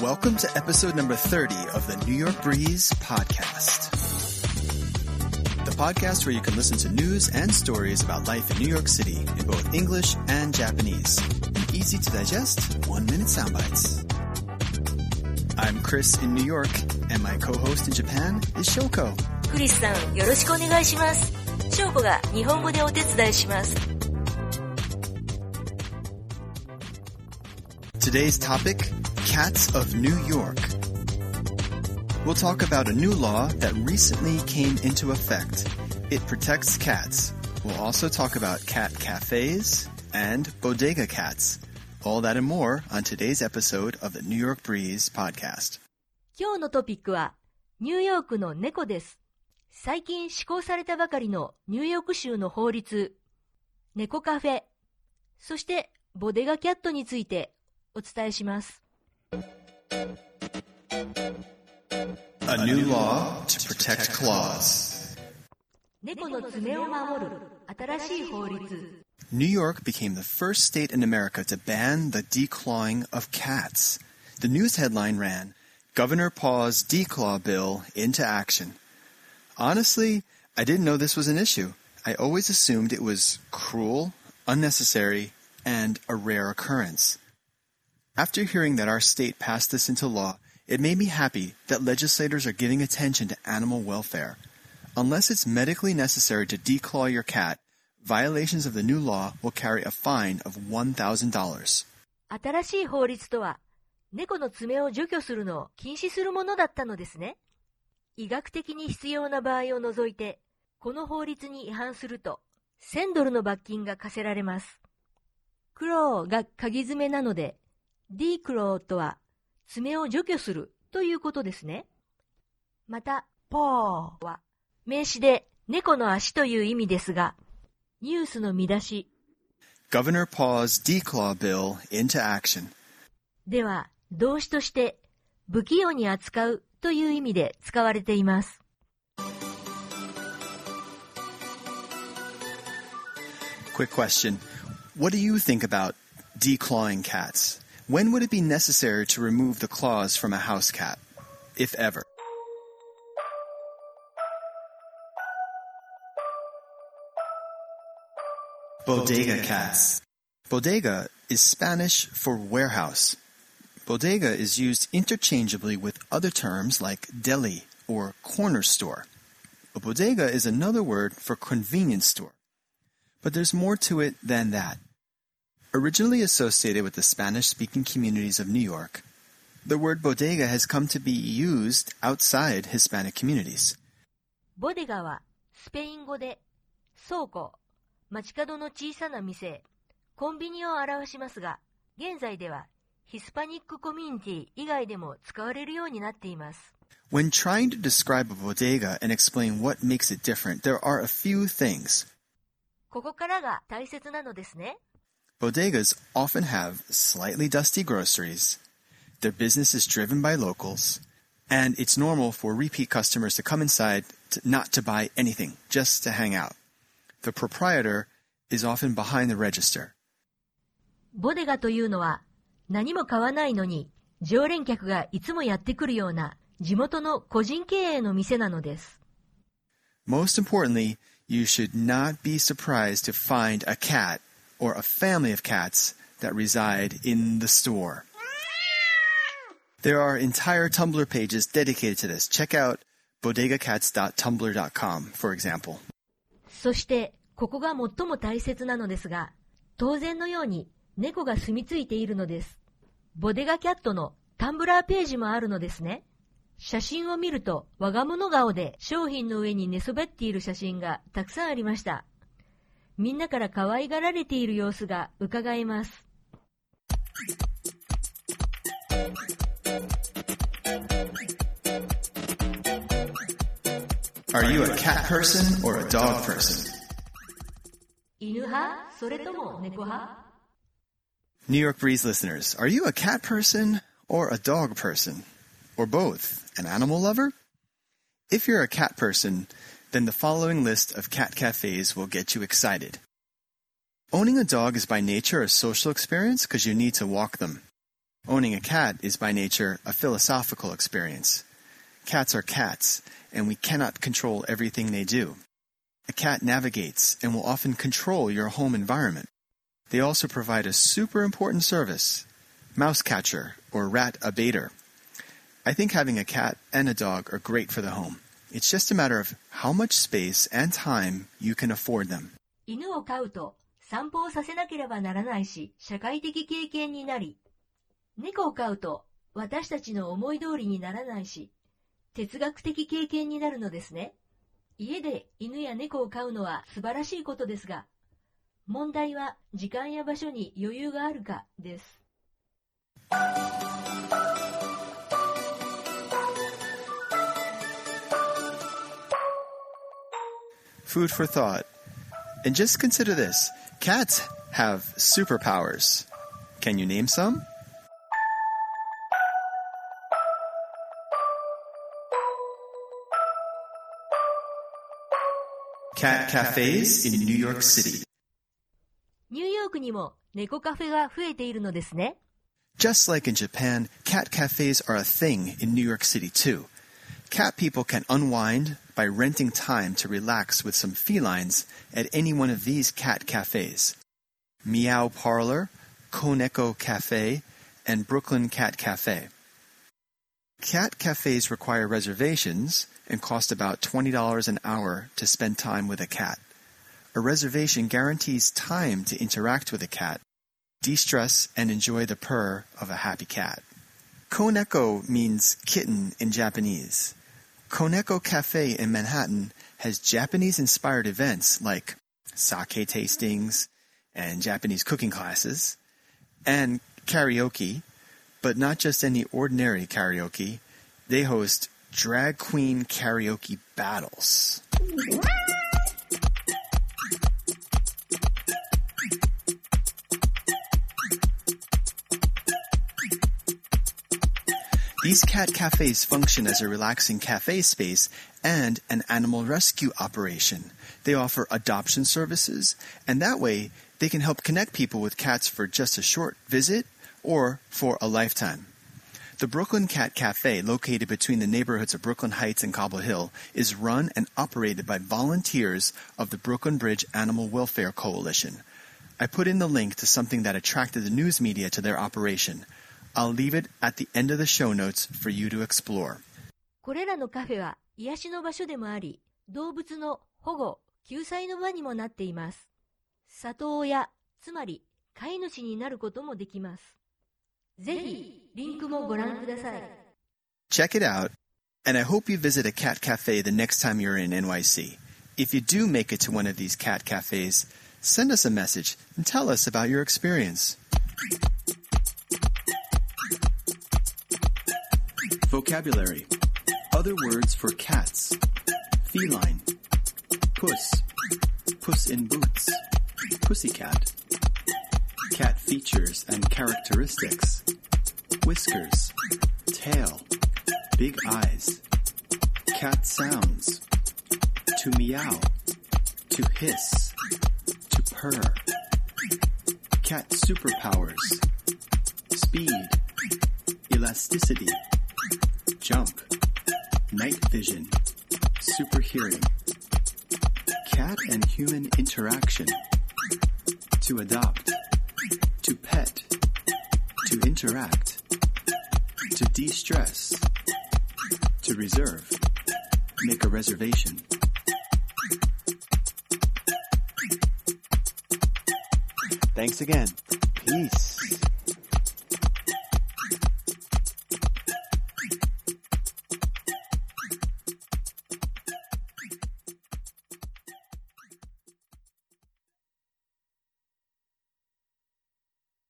Welcome to episode number 30 of the New York Breeze podcast. The podcast where you can listen to news and stories about life in New York City in both English and Japanese. In easy to digest, one minute sound bites. I'm Chris in New York, and my co-host in Japan is Shoko. クリスさん、よろしくお願いします。翔子が日本語でお手伝いします。 Today's topic, Cats of New York. We'll talk about a new law that recently came into effect. It protects cats. We'll also talk about cat cafes and bodega cats. All that and more on today's episode of the New York Breeze podcast. 今日のトピックは、ニューヨークの猫です。最近施行されたばかりのニューヨーク州の法律、猫カフェ、そしてボデガキャットについてお伝えします。A new law to protect claws. New York became the first state in America to ban the declawing of cats. The news headline ran, Governor Paw's declaw bill into action. Honestly, I didn't know this was an issue. I always assumed it was cruel, unnecessary, and a rare occurrence. After hearing that our state passed this into law, it made me happy that legislators are giving attention to animal welfare. Unless it's medically necessary to declaw your cat, violations of the new law will carry a fine of $1,000. 新しい法律とは、猫の爪を除去するのを禁止するものだったのですね。医学的に必要な場合を除いて、この法律に違反すると、1000ドルの罰金が課せられます。クローが鉤爪なので、ディークローとは、爪を除去するということですね。また、ポーは、名詞で猫の足という意味ですが、ニュースの見出し、Governor Paw's declaw bill into action. では、動詞として、不器用に扱うという意味で使われています。Quick question. What do you think about declawing cats? When would it be necessary to remove the claws from a house cat? If ever. Bodega cats. Bodega is Spanish for warehouse. Bodega is used interchangeably with other terms like deli or corner store. A bodega is another word for convenience store. But there's more to it than that. Originally associated with the Spanish speaking communities of New York, the word bodega has come to be used outside Hispanic communities. ボデガは、スペイン語で、倉庫、街角の小さな店、コンビニを表しますが、現在では、ヒスパニックコミュニティ以外でも使われるようになっています。 When trying to describe a bodega and explain what makes it different, there are a few things. ここからが大切なのですね。 Bodegas often have slightly dusty groceries. Their business is driven by locals. And it's normal for repeat customers to come inside to, not to buy anything, just to hang out. The proprietor is often behind the register. ボデガというのは、何も買わないのに、常連客がいつもやってくるような、地元の個人経営の店なのです。 Most importantly, you should not be surprised to find a cat or a family of cats that reside in the store. There are entire Tumblr pages dedicated to this. Check out bodegacats.tumblr.com, for example. そして、ここが最も大切なのですが、当然のように猫が住み着いているのです。ボデガキャットのタンブラーページもあるのですね。写真を見ると、我が物顔で商品の上に寝そべっている写真がたくさんありました。みんなから可愛がられている様子が伺えます。Are you a cat person or a dog person? 犬派それとも猫派 New York Breeze listeners, are you a cat person or a dog person? Or both? An animal lover? If you're a cat person, then the following list of cat cafes will get you excited. Owning a dog is by nature a social experience because you need to walk them. Owning a cat is by nature a philosophical experience. Cats are cats, and we cannot control everything they do. A cat navigates and will often control your home environment. They also provide a super important service mouse catcher or rat abater. I think having a cat and a dog are great for the home. It's just a matter of how much space and time you can afford them. 犬を飼うと散歩をさせなければならないし、社会的経験になり、猫を飼うと私たちの思い通りにならないし、哲学的経験になるのですね。家で犬や猫を飼うのは素晴らしいことですが、問題は時間や場所に余裕があるかです。Food for thought. And just consider this cats have superpowers. Can you name some? Cat cafes in New York City. ニューヨークにも猫カフェが増えているのですね。Just like in Japan, cat cafes are a thing in New York City too. Cat people can unwind by renting time to relax with some felines at any one of these cat cafes. Meow Parlor, Koneko Cafe, and Brooklyn Cat Cafe. Cat cafes require reservations and cost about $20 an hour to spend time with a cat. A reservation guarantees time to interact with a cat, de-stress, and enjoy the purr of a happy cat. Koneko means kitten in Japanese. Koneko Cafe in Manhattan has Japanese-inspired events like sake tastings and Japanese cooking classes and karaoke, but not just any ordinary karaoke. They host drag queen karaoke battles. These cat cafes function as a relaxing cafe space and an animal rescue operation. They offer adoption services, and that way they can help connect people with cats for just a short visit or for a lifetime. The Brooklyn Cat Cafe, located between the neighborhoods of Brooklyn Heights and Cobble Hill, is run and operated by volunteers of the Brooklyn Bridge Animal Welfare Coalition. I put in the link to something that attracted the news media to their operation. I'll leave it at the end of the show notes for you to explore. これらのカフェは癒しの場所でもあり、動物の保護、救済の場にもなっています。里親、つまり飼い主になることもできます。ぜひ、リンクもご覧ください。Check it out, and I hope you visit a cat cafe the next time you're in NYC. If you do make it to one of these cat cafes, send us a message and tell us about your experience. Vocabulary. Other words for cats. Feline, puss, puss in boots, pussycat, cat features and characteristics, whiskers, tail, big eyes, cat sounds, to meow, to hiss, to purr, cat superpowers, speed, elasticity jump, night vision, super hearing, cat and human interaction, to adopt, to pet, to interact, to de-stress, to reserve, make a reservation. Thanks again. Peace.